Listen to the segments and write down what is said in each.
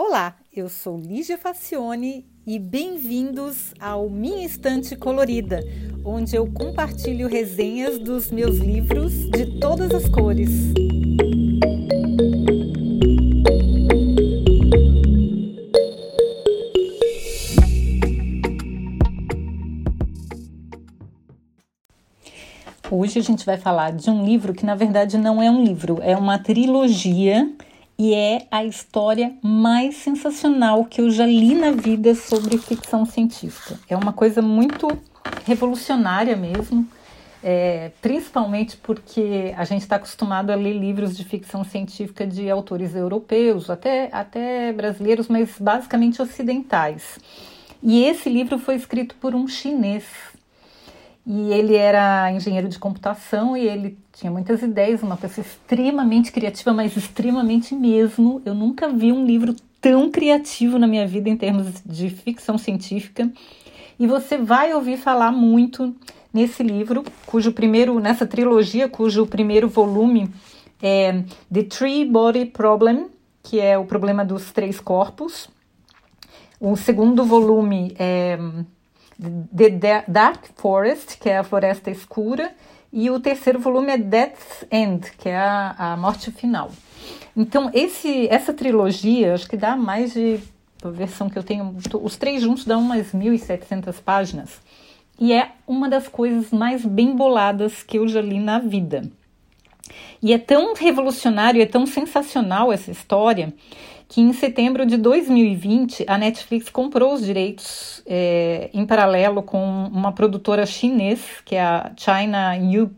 Olá, eu sou Lígia Facione e bem-vindos ao Minha Estante Colorida, onde eu compartilho resenhas dos meus livros de todas as cores. Hoje a gente vai falar de um livro que na verdade não é um livro, é uma trilogia e é a história mais sensacional que eu já li na vida sobre ficção científica. É uma coisa muito revolucionária mesmo, é, principalmente porque a gente está acostumado a ler livros de ficção científica de autores europeus, até, até brasileiros, mas basicamente ocidentais. E esse livro foi escrito por um chinês e ele era engenheiro de computação e ele tinha muitas ideias, uma pessoa extremamente criativa, mas extremamente mesmo. Eu nunca vi um livro tão criativo na minha vida em termos de ficção científica. E você vai ouvir falar muito nesse livro, cujo primeiro, nessa trilogia, cujo primeiro volume é The Three Body Problem, que é o problema dos três corpos. O segundo volume é The Dark Forest, que é a floresta escura, e o terceiro volume é Death's End, que é a, a morte final. Então, esse, essa trilogia, acho que dá mais de. A versão que eu tenho, os três juntos dão umas 1.700 páginas. E é uma das coisas mais bem boladas que eu já li na vida. E é tão revolucionário, é tão sensacional essa história, que em setembro de 2020 a Netflix comprou os direitos é, em paralelo com uma produtora chinesa, que é a China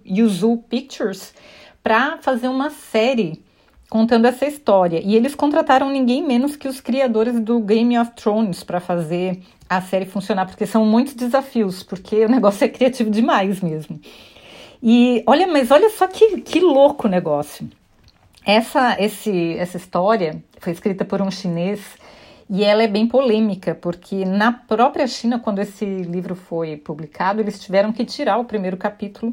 Yuzu Pictures, para fazer uma série contando essa história. E eles contrataram ninguém menos que os criadores do Game of Thrones para fazer a série funcionar, porque são muitos desafios, porque o negócio é criativo demais mesmo. E olha, mas olha só que, que louco o negócio. Essa, esse, essa história foi escrita por um chinês e ela é bem polêmica, porque na própria China, quando esse livro foi publicado, eles tiveram que tirar o primeiro capítulo,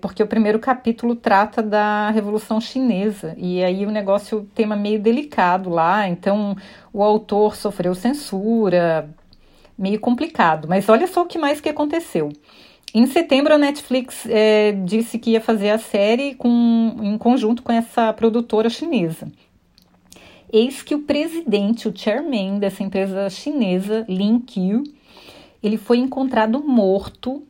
porque o primeiro capítulo trata da Revolução Chinesa, e aí o negócio, tema meio delicado lá, então o autor sofreu censura, meio complicado. Mas olha só o que mais que aconteceu. Em setembro, a Netflix é, disse que ia fazer a série com, em conjunto com essa produtora chinesa. Eis que o presidente, o chairman dessa empresa chinesa, Lin Qiu, ele foi encontrado morto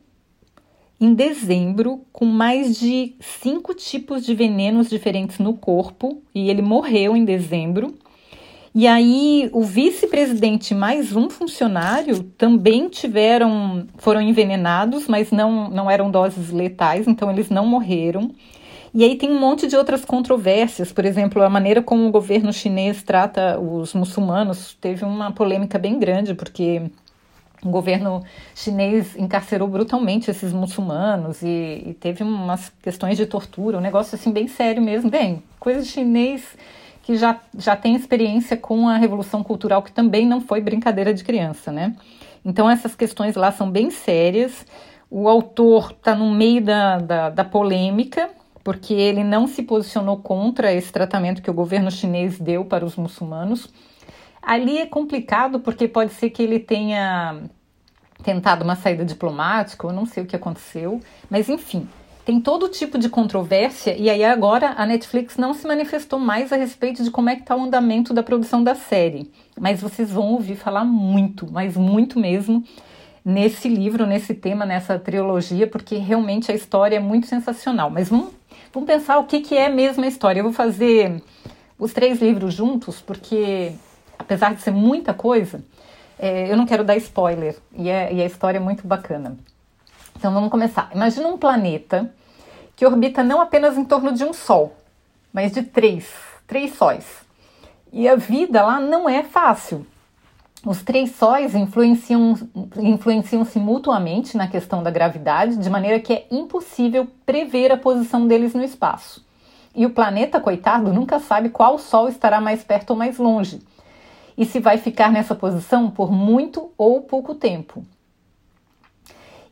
em dezembro com mais de cinco tipos de venenos diferentes no corpo e ele morreu em dezembro. E aí o vice-presidente mais um funcionário também tiveram, foram envenenados, mas não, não eram doses letais, então eles não morreram. E aí tem um monte de outras controvérsias, por exemplo, a maneira como o governo chinês trata os muçulmanos teve uma polêmica bem grande, porque o governo chinês encarcerou brutalmente esses muçulmanos e, e teve umas questões de tortura, um negócio assim bem sério mesmo. Bem, coisa chinês que já, já tem experiência com a Revolução Cultural, que também não foi brincadeira de criança, né? Então, essas questões lá são bem sérias. O autor está no meio da, da, da, polêmica, porque ele não se posicionou contra esse tratamento que o governo chinês deu para os muçulmanos. Ali é complicado, porque pode ser que ele tenha tentado uma saída diplomática, eu não sei o que aconteceu, mas enfim, tem todo tipo de controvérsia e aí agora a Netflix não se manifestou mais a respeito de como é que está o andamento da produção da série. Mas vocês vão ouvir falar muito, mas muito mesmo, nesse livro, nesse tema, nessa trilogia, porque realmente a história é muito sensacional. Mas vamos, vamos pensar o que, que é mesmo a história. Eu vou fazer os três livros juntos, porque apesar de ser muita coisa, é, eu não quero dar spoiler e, é, e a história é muito bacana. Então vamos começar. Imagina um planeta que orbita não apenas em torno de um Sol, mas de três, três sóis. E a vida lá não é fácil. Os três sóis influenciam, influenciam-se mutuamente na questão da gravidade, de maneira que é impossível prever a posição deles no espaço. E o planeta, coitado, nunca sabe qual Sol estará mais perto ou mais longe, e se vai ficar nessa posição por muito ou pouco tempo.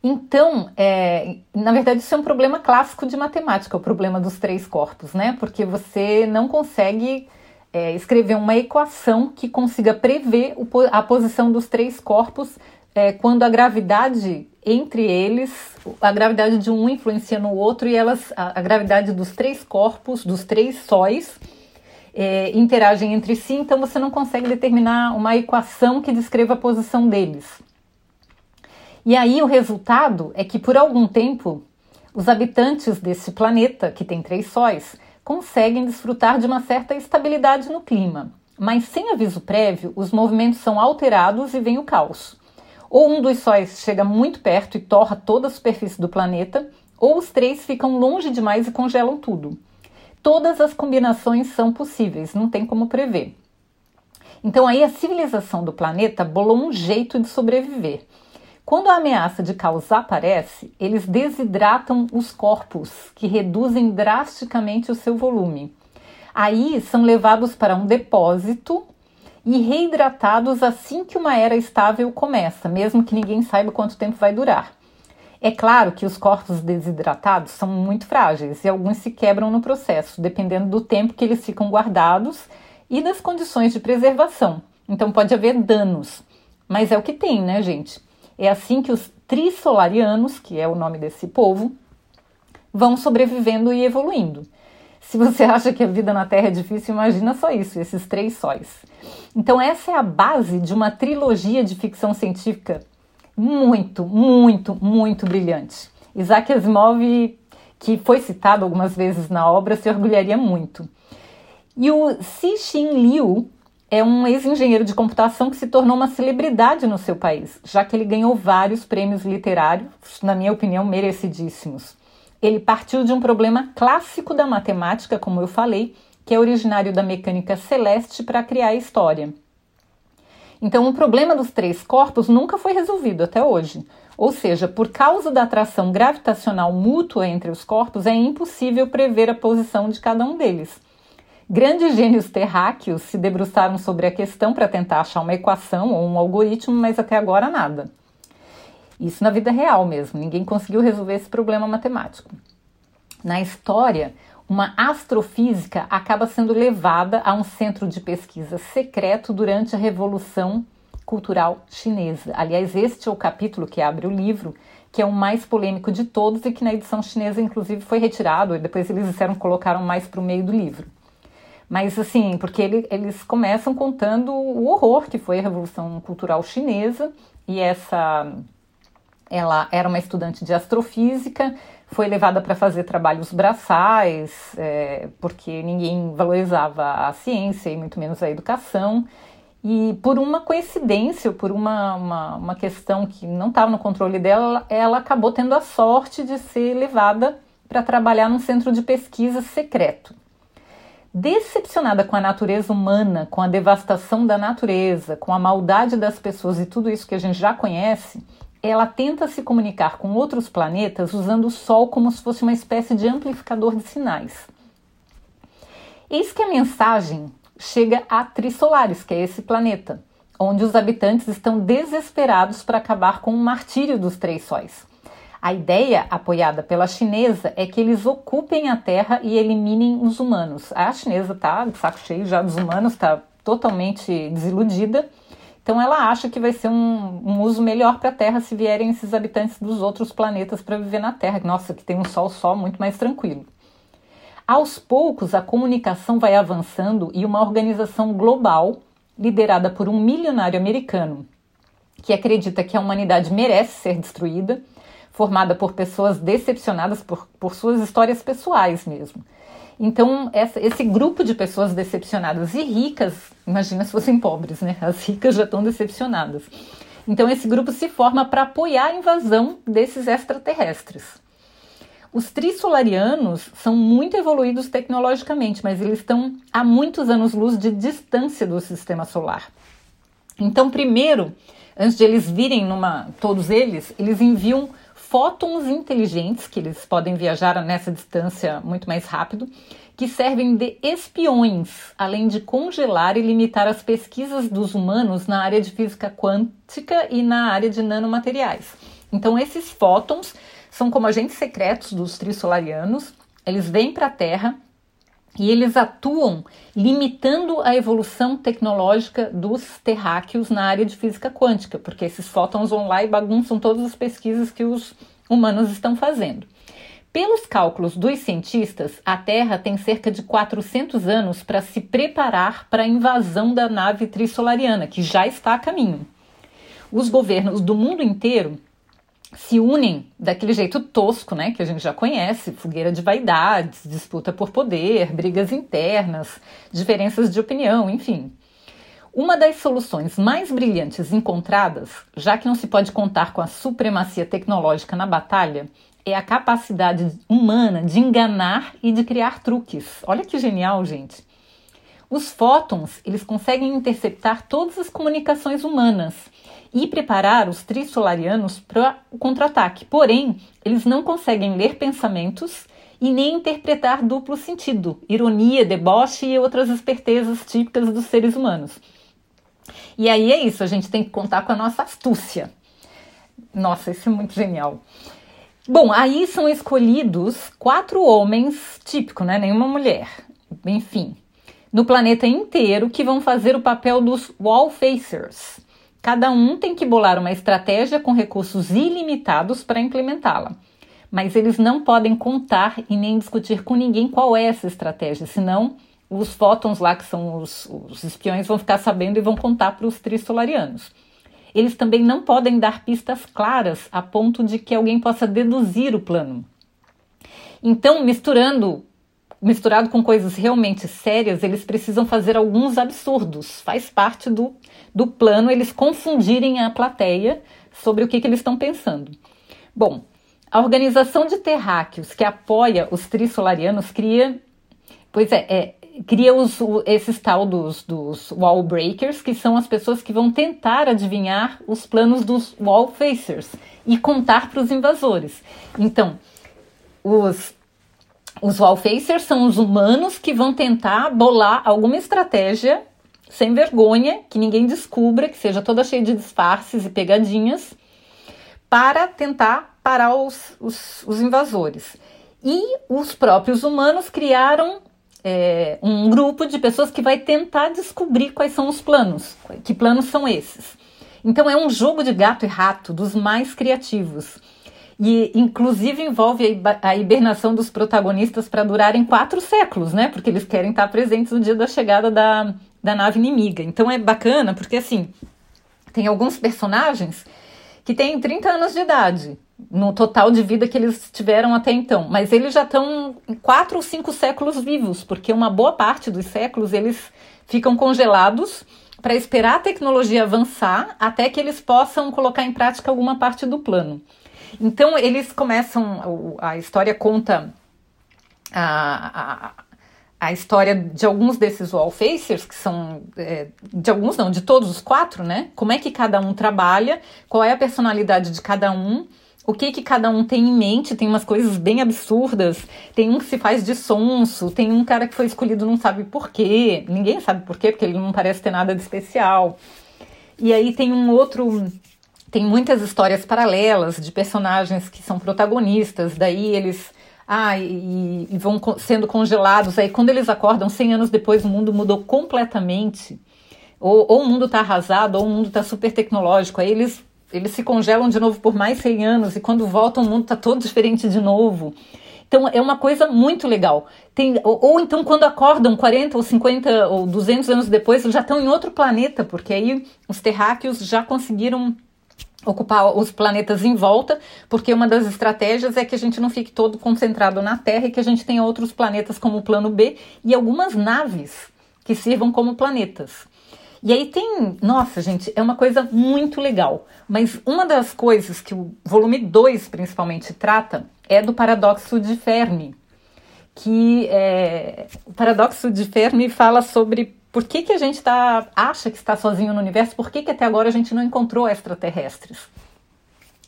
Então, é, na verdade, isso é um problema clássico de matemática, o problema dos três corpos, né? Porque você não consegue é, escrever uma equação que consiga prever o, a posição dos três corpos é, quando a gravidade entre eles, a gravidade de um influencia no outro e elas, a, a gravidade dos três corpos, dos três sóis, é, interagem entre si, então você não consegue determinar uma equação que descreva a posição deles. E aí o resultado é que por algum tempo os habitantes desse planeta, que tem três sóis, conseguem desfrutar de uma certa estabilidade no clima. Mas sem aviso prévio, os movimentos são alterados e vem o caos. Ou um dos sóis chega muito perto e torra toda a superfície do planeta, ou os três ficam longe demais e congelam tudo. Todas as combinações são possíveis, não tem como prever. Então aí a civilização do planeta bolou um jeito de sobreviver. Quando a ameaça de caos aparece, eles desidratam os corpos, que reduzem drasticamente o seu volume. Aí são levados para um depósito e reidratados assim que uma era estável começa, mesmo que ninguém saiba quanto tempo vai durar. É claro que os corpos desidratados são muito frágeis e alguns se quebram no processo, dependendo do tempo que eles ficam guardados e das condições de preservação. Então pode haver danos, mas é o que tem, né, gente? É assim que os trissolarianos, que é o nome desse povo, vão sobrevivendo e evoluindo. Se você acha que a vida na Terra é difícil, imagina só isso, esses três sóis. Então, essa é a base de uma trilogia de ficção científica muito, muito, muito brilhante. Isaac Asimov, que foi citado algumas vezes na obra, se orgulharia muito. E o Cixin Liu é um ex-engenheiro de computação que se tornou uma celebridade no seu país, já que ele ganhou vários prêmios literários, na minha opinião, merecidíssimos. Ele partiu de um problema clássico da matemática, como eu falei, que é originário da mecânica celeste para criar a história. Então, o problema dos três corpos nunca foi resolvido até hoje. Ou seja, por causa da atração gravitacional mútua entre os corpos, é impossível prever a posição de cada um deles. Grandes gênios terráqueos se debruçaram sobre a questão para tentar achar uma equação ou um algoritmo, mas até agora nada. Isso na vida real mesmo, ninguém conseguiu resolver esse problema matemático. Na história, uma astrofísica acaba sendo levada a um centro de pesquisa secreto durante a Revolução Cultural Chinesa. Aliás, este é o capítulo que abre o livro, que é o mais polêmico de todos e que na edição chinesa, inclusive, foi retirado e depois eles disseram colocaram mais para o meio do livro. Mas assim, porque ele, eles começam contando o horror que foi a Revolução Cultural Chinesa e essa ela era uma estudante de astrofísica, foi levada para fazer trabalhos braçais, é, porque ninguém valorizava a ciência e muito menos a educação. E por uma coincidência, por uma, uma, uma questão que não estava no controle dela, ela acabou tendo a sorte de ser levada para trabalhar num centro de pesquisa secreto. Decepcionada com a natureza humana, com a devastação da natureza, com a maldade das pessoas e tudo isso que a gente já conhece, ela tenta se comunicar com outros planetas usando o Sol como se fosse uma espécie de amplificador de sinais. Eis que a mensagem chega a Trisolares, que é esse planeta, onde os habitantes estão desesperados para acabar com o martírio dos três sóis. A ideia, apoiada pela chinesa, é que eles ocupem a Terra e eliminem os humanos. A chinesa está de saco cheio já dos humanos, está totalmente desiludida. Então ela acha que vai ser um, um uso melhor para a Terra se vierem esses habitantes dos outros planetas para viver na Terra. Nossa, que tem um sol só muito mais tranquilo. Aos poucos, a comunicação vai avançando e uma organização global, liderada por um milionário americano, que acredita que a humanidade merece ser destruída, formada por pessoas decepcionadas por, por suas histórias pessoais mesmo. Então, essa, esse grupo de pessoas decepcionadas e ricas, imagina se fossem pobres, né? As ricas já estão decepcionadas. Então, esse grupo se forma para apoiar a invasão desses extraterrestres. Os trissolarianos são muito evoluídos tecnologicamente, mas eles estão a muitos anos-luz de distância do sistema solar. Então, primeiro, antes de eles virem numa. todos eles, eles enviam fótons inteligentes, que eles podem viajar nessa distância muito mais rápido, que servem de espiões, além de congelar e limitar as pesquisas dos humanos na área de física quântica e na área de nanomateriais. Então, esses fótons são como agentes secretos dos trissolarianos, eles vêm para a Terra e eles atuam limitando a evolução tecnológica dos terráqueos na área de física quântica, porque esses fótons vão lá e bagunçam todas as pesquisas que os humanos estão fazendo. Pelos cálculos dos cientistas, a Terra tem cerca de 400 anos para se preparar para a invasão da nave trissolariana, que já está a caminho. Os governos do mundo inteiro se unem daquele jeito tosco, né, que a gente já conhece, fogueira de vaidades, disputa por poder, brigas internas, diferenças de opinião, enfim. Uma das soluções mais brilhantes encontradas, já que não se pode contar com a supremacia tecnológica na batalha, é a capacidade humana de enganar e de criar truques. Olha que genial, gente. Os fótons, eles conseguem interceptar todas as comunicações humanas e preparar os trissolarianos para o contra-ataque. Porém, eles não conseguem ler pensamentos e nem interpretar duplo sentido, ironia, deboche e outras espertezas típicas dos seres humanos. E aí é isso, a gente tem que contar com a nossa astúcia. Nossa, isso é muito genial. Bom, aí são escolhidos quatro homens, típico, né? Nenhuma mulher. Enfim, no planeta inteiro que vão fazer o papel dos wall facers. Cada um tem que bolar uma estratégia com recursos ilimitados para implementá-la. Mas eles não podem contar e nem discutir com ninguém qual é essa estratégia, senão os fótons lá, que são os, os espiões, vão ficar sabendo e vão contar para os trissolarianos. Eles também não podem dar pistas claras a ponto de que alguém possa deduzir o plano. Então, misturando misturado com coisas realmente sérias, eles precisam fazer alguns absurdos. Faz parte do, do plano eles confundirem a plateia sobre o que, que eles estão pensando. Bom, a organização de terráqueos que apoia os trissolarianos cria, pois é, é cria os, esses tal dos, dos wall breakers, que são as pessoas que vão tentar adivinhar os planos dos wall facers e contar para os invasores. Então, os os wallfacers são os humanos que vão tentar bolar alguma estratégia sem vergonha, que ninguém descubra, que seja toda cheia de disfarces e pegadinhas, para tentar parar os, os, os invasores. E os próprios humanos criaram é, um grupo de pessoas que vai tentar descobrir quais são os planos. Que planos são esses? Então é um jogo de gato e rato dos mais criativos e inclusive envolve a hibernação dos protagonistas para durarem quatro séculos, né? Porque eles querem estar presentes no dia da chegada da, da nave inimiga. Então é bacana porque assim tem alguns personagens que têm 30 anos de idade no total de vida que eles tiveram até então, mas eles já estão quatro ou cinco séculos vivos, porque uma boa parte dos séculos eles ficam congelados para esperar a tecnologia avançar até que eles possam colocar em prática alguma parte do plano. Então eles começam, a história conta a, a, a história de alguns desses wallfacers, que são, é, de alguns não, de todos os quatro, né? Como é que cada um trabalha, qual é a personalidade de cada um, o que que cada um tem em mente, tem umas coisas bem absurdas, tem um que se faz de sonso, tem um cara que foi escolhido não sabe por quê, ninguém sabe por quê, porque ele não parece ter nada de especial. E aí tem um outro tem muitas histórias paralelas de personagens que são protagonistas, daí eles ah, e, e, vão sendo congelados. Aí, quando eles acordam, 100 anos depois, o mundo mudou completamente. Ou, ou o mundo está arrasado, ou o mundo está super tecnológico. Aí eles, eles se congelam de novo por mais 100 anos, e quando voltam, o mundo está todo diferente de novo. Então, é uma coisa muito legal. Tem, ou, ou, então, quando acordam 40 ou 50 ou 200 anos depois, já estão em outro planeta, porque aí os terráqueos já conseguiram ocupar os planetas em volta, porque uma das estratégias é que a gente não fique todo concentrado na Terra e que a gente tenha outros planetas como o plano B e algumas naves que sirvam como planetas. E aí tem, nossa, gente, é uma coisa muito legal. Mas uma das coisas que o volume 2 principalmente trata é do paradoxo de Fermi, que é, o paradoxo de Fermi fala sobre por que, que a gente tá, acha que está sozinho no universo? Por que, que até agora a gente não encontrou extraterrestres?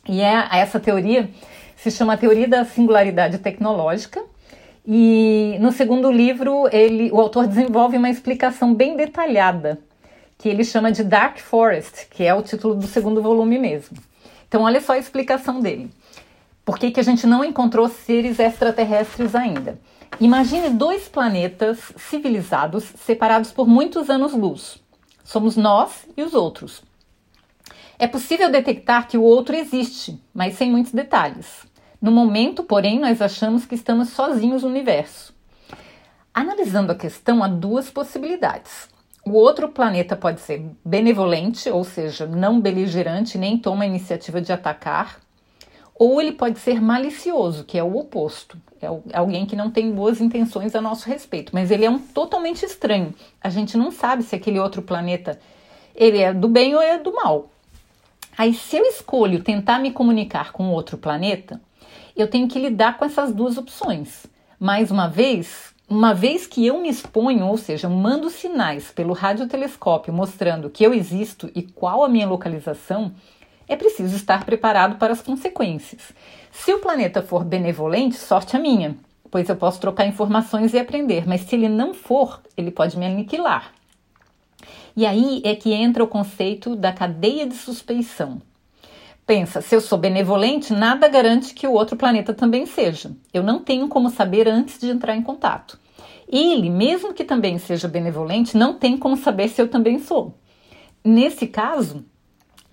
E é, essa teoria se chama Teoria da Singularidade Tecnológica. E no segundo livro, ele, o autor desenvolve uma explicação bem detalhada, que ele chama de Dark Forest, que é o título do segundo volume mesmo. Então, olha só a explicação dele. Por que, que a gente não encontrou seres extraterrestres ainda? Imagine dois planetas civilizados separados por muitos anos-luz. Somos nós e os outros. É possível detectar que o outro existe, mas sem muitos detalhes. No momento, porém, nós achamos que estamos sozinhos no universo. Analisando a questão, há duas possibilidades. O outro planeta pode ser benevolente, ou seja, não beligerante, nem toma a iniciativa de atacar, ou ele pode ser malicioso, que é o oposto. É alguém que não tem boas intenções a nosso respeito, mas ele é um totalmente estranho. A gente não sabe se aquele outro planeta ele é do bem ou é do mal. Aí, se eu escolho tentar me comunicar com outro planeta, eu tenho que lidar com essas duas opções. Mais uma vez, uma vez que eu me exponho, ou seja, mando sinais pelo radiotelescópio mostrando que eu existo e qual a minha localização, é preciso estar preparado para as consequências. Se o planeta for benevolente, sorte a minha, pois eu posso trocar informações e aprender, mas se ele não for, ele pode me aniquilar. E aí é que entra o conceito da cadeia de suspeição. Pensa, se eu sou benevolente, nada garante que o outro planeta também seja. Eu não tenho como saber antes de entrar em contato. Ele, mesmo que também seja benevolente, não tem como saber se eu também sou. Nesse caso,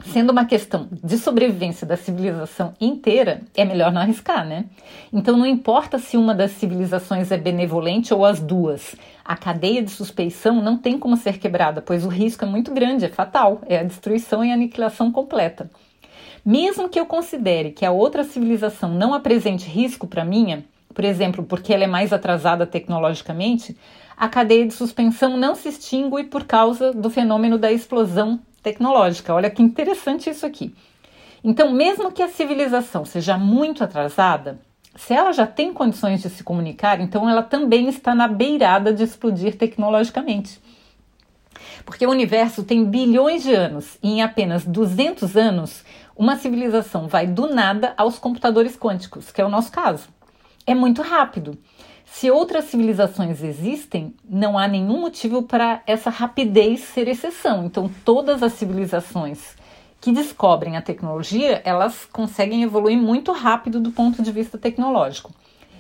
sendo uma questão de sobrevivência da civilização inteira, é melhor não arriscar, né? Então não importa se uma das civilizações é benevolente ou as duas, a cadeia de suspeição não tem como ser quebrada, pois o risco é muito grande, é fatal, é a destruição e aniquilação completa. Mesmo que eu considere que a outra civilização não apresente risco para a minha, por exemplo, porque ela é mais atrasada tecnologicamente, a cadeia de suspensão não se extingue por causa do fenômeno da explosão tecnológica. Olha que interessante isso aqui. Então, mesmo que a civilização seja muito atrasada, se ela já tem condições de se comunicar, então ela também está na beirada de explodir tecnologicamente. Porque o universo tem bilhões de anos e em apenas 200 anos, uma civilização vai do nada aos computadores quânticos, que é o nosso caso. É muito rápido. Se outras civilizações existem, não há nenhum motivo para essa rapidez ser exceção. Então, todas as civilizações que descobrem a tecnologia, elas conseguem evoluir muito rápido do ponto de vista tecnológico.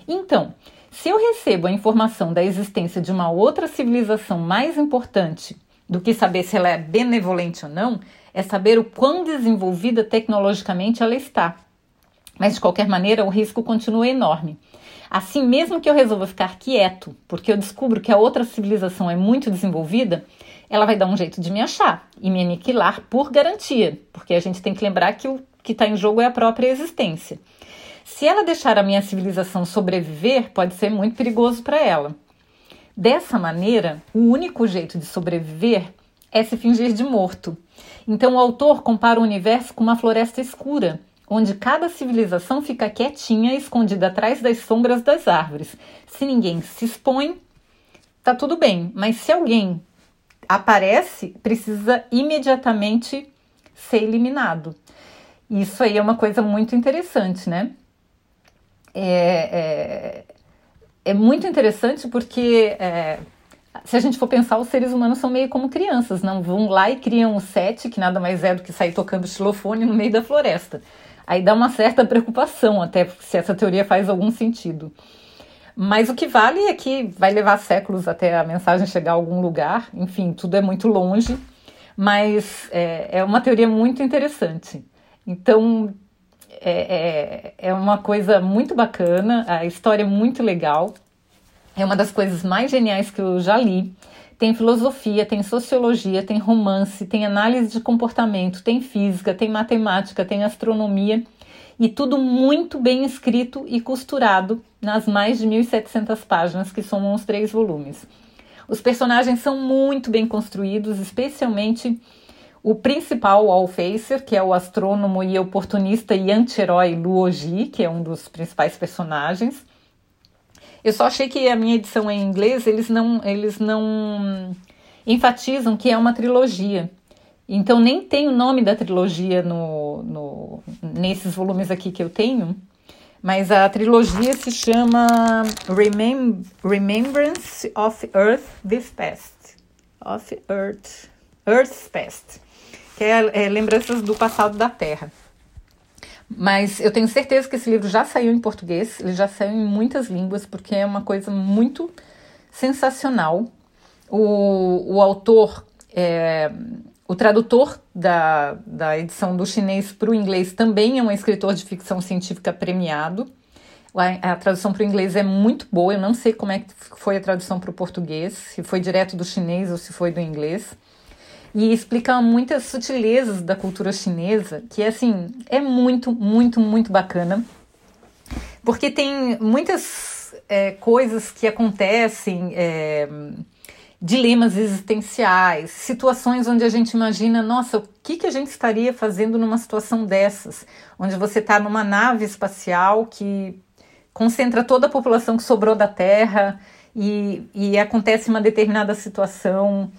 Então, se eu recebo a informação da existência de uma outra civilização mais importante do que saber se ela é benevolente ou não, é saber o quão desenvolvida tecnologicamente ela está. Mas de qualquer maneira, o risco continua enorme. Assim, mesmo que eu resolva ficar quieto, porque eu descubro que a outra civilização é muito desenvolvida, ela vai dar um jeito de me achar e me aniquilar por garantia, porque a gente tem que lembrar que o que está em jogo é a própria existência. Se ela deixar a minha civilização sobreviver, pode ser muito perigoso para ela. Dessa maneira, o único jeito de sobreviver é se fingir de morto. Então, o autor compara o universo com uma floresta escura, onde cada civilização fica quietinha, escondida atrás das sombras das árvores. Se ninguém se expõe, tá tudo bem, mas se alguém aparece, precisa imediatamente ser eliminado. Isso aí é uma coisa muito interessante, né? É, é, é muito interessante porque é, se a gente for pensar, os seres humanos são meio como crianças, não vão lá e criam o set, que nada mais é do que sair tocando xilofone no meio da floresta. Aí dá uma certa preocupação, até se essa teoria faz algum sentido. Mas o que vale é que vai levar séculos até a mensagem chegar a algum lugar, enfim, tudo é muito longe, mas é, é uma teoria muito interessante. Então, é, é, é uma coisa muito bacana, a história é muito legal, é uma das coisas mais geniais que eu já li. Tem filosofia, tem sociologia, tem romance, tem análise de comportamento, tem física, tem matemática, tem astronomia e tudo muito bem escrito e costurado nas mais de 1.700 páginas que somam os três volumes. Os personagens são muito bem construídos, especialmente o principal, o Alfacer, que é o astrônomo e oportunista e anti-herói Luoji, que é um dos principais personagens. Eu só achei que a minha edição em inglês eles não eles não enfatizam que é uma trilogia. Então nem tem o nome da trilogia no, no nesses volumes aqui que eu tenho, mas a trilogia se chama Remem Remembrance of Earth This Past, of Earth Earth's Past, que é, é lembranças do passado da Terra. Mas eu tenho certeza que esse livro já saiu em português, ele já saiu em muitas línguas, porque é uma coisa muito sensacional. O, o autor, é, o tradutor da, da edição do chinês para o inglês também é um escritor de ficção científica premiado. A, a tradução para o inglês é muito boa, eu não sei como é que foi a tradução para o português, se foi direto do chinês ou se foi do inglês e explica muitas sutilezas da cultura chinesa, que assim é muito, muito, muito bacana, porque tem muitas é, coisas que acontecem, é, dilemas existenciais, situações onde a gente imagina, nossa, o que, que a gente estaria fazendo numa situação dessas, onde você está numa nave espacial que concentra toda a população que sobrou da Terra e, e acontece uma determinada situação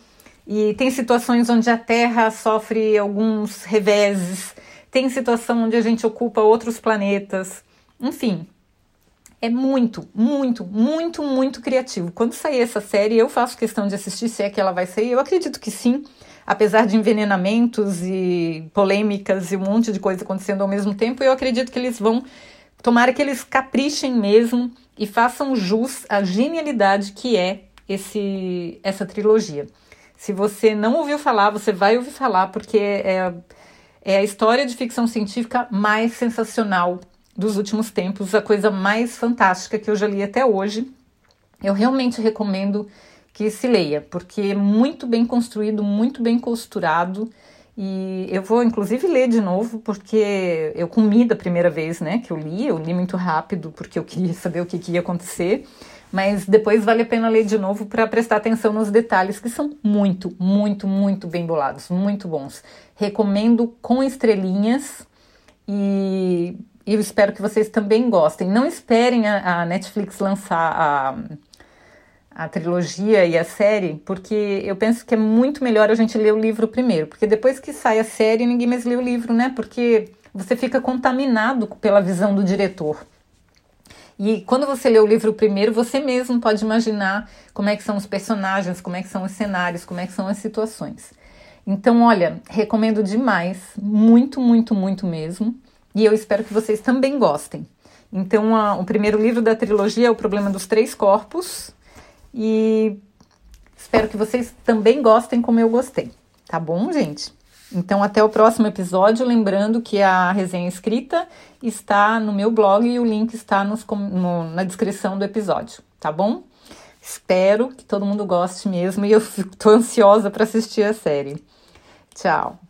e tem situações onde a Terra sofre alguns reveses, tem situação onde a gente ocupa outros planetas. Enfim, é muito, muito, muito, muito criativo. Quando sair essa série, eu faço questão de assistir, se é que ela vai sair. Eu acredito que sim, apesar de envenenamentos e polêmicas e um monte de coisa acontecendo ao mesmo tempo, eu acredito que eles vão. Tomara que eles caprichem mesmo e façam jus à genialidade que é esse, essa trilogia. Se você não ouviu falar, você vai ouvir falar, porque é, é a história de ficção científica mais sensacional dos últimos tempos, a coisa mais fantástica que eu já li até hoje. Eu realmente recomendo que se leia, porque é muito bem construído, muito bem costurado. E eu vou inclusive ler de novo, porque eu comi da primeira vez né, que eu li, eu li muito rápido, porque eu queria saber o que, que ia acontecer mas depois vale a pena ler de novo para prestar atenção nos detalhes que são muito, muito, muito bem bolados, muito bons. Recomendo com estrelinhas e eu espero que vocês também gostem. Não esperem a, a Netflix lançar a, a trilogia e a série, porque eu penso que é muito melhor a gente ler o livro primeiro, porque depois que sai a série ninguém mais lê o livro, né? Porque você fica contaminado pela visão do diretor. E quando você lê o livro primeiro, você mesmo pode imaginar como é que são os personagens, como é que são os cenários, como é que são as situações. Então, olha, recomendo demais, muito, muito, muito mesmo. E eu espero que vocês também gostem. Então, a, o primeiro livro da trilogia é O Problema dos Três Corpos. E espero que vocês também gostem como eu gostei. Tá bom, gente? Então, até o próximo episódio. Lembrando que a resenha escrita está no meu blog e o link está nos, no, na descrição do episódio, tá bom? Espero que todo mundo goste mesmo e eu estou ansiosa para assistir a série. Tchau!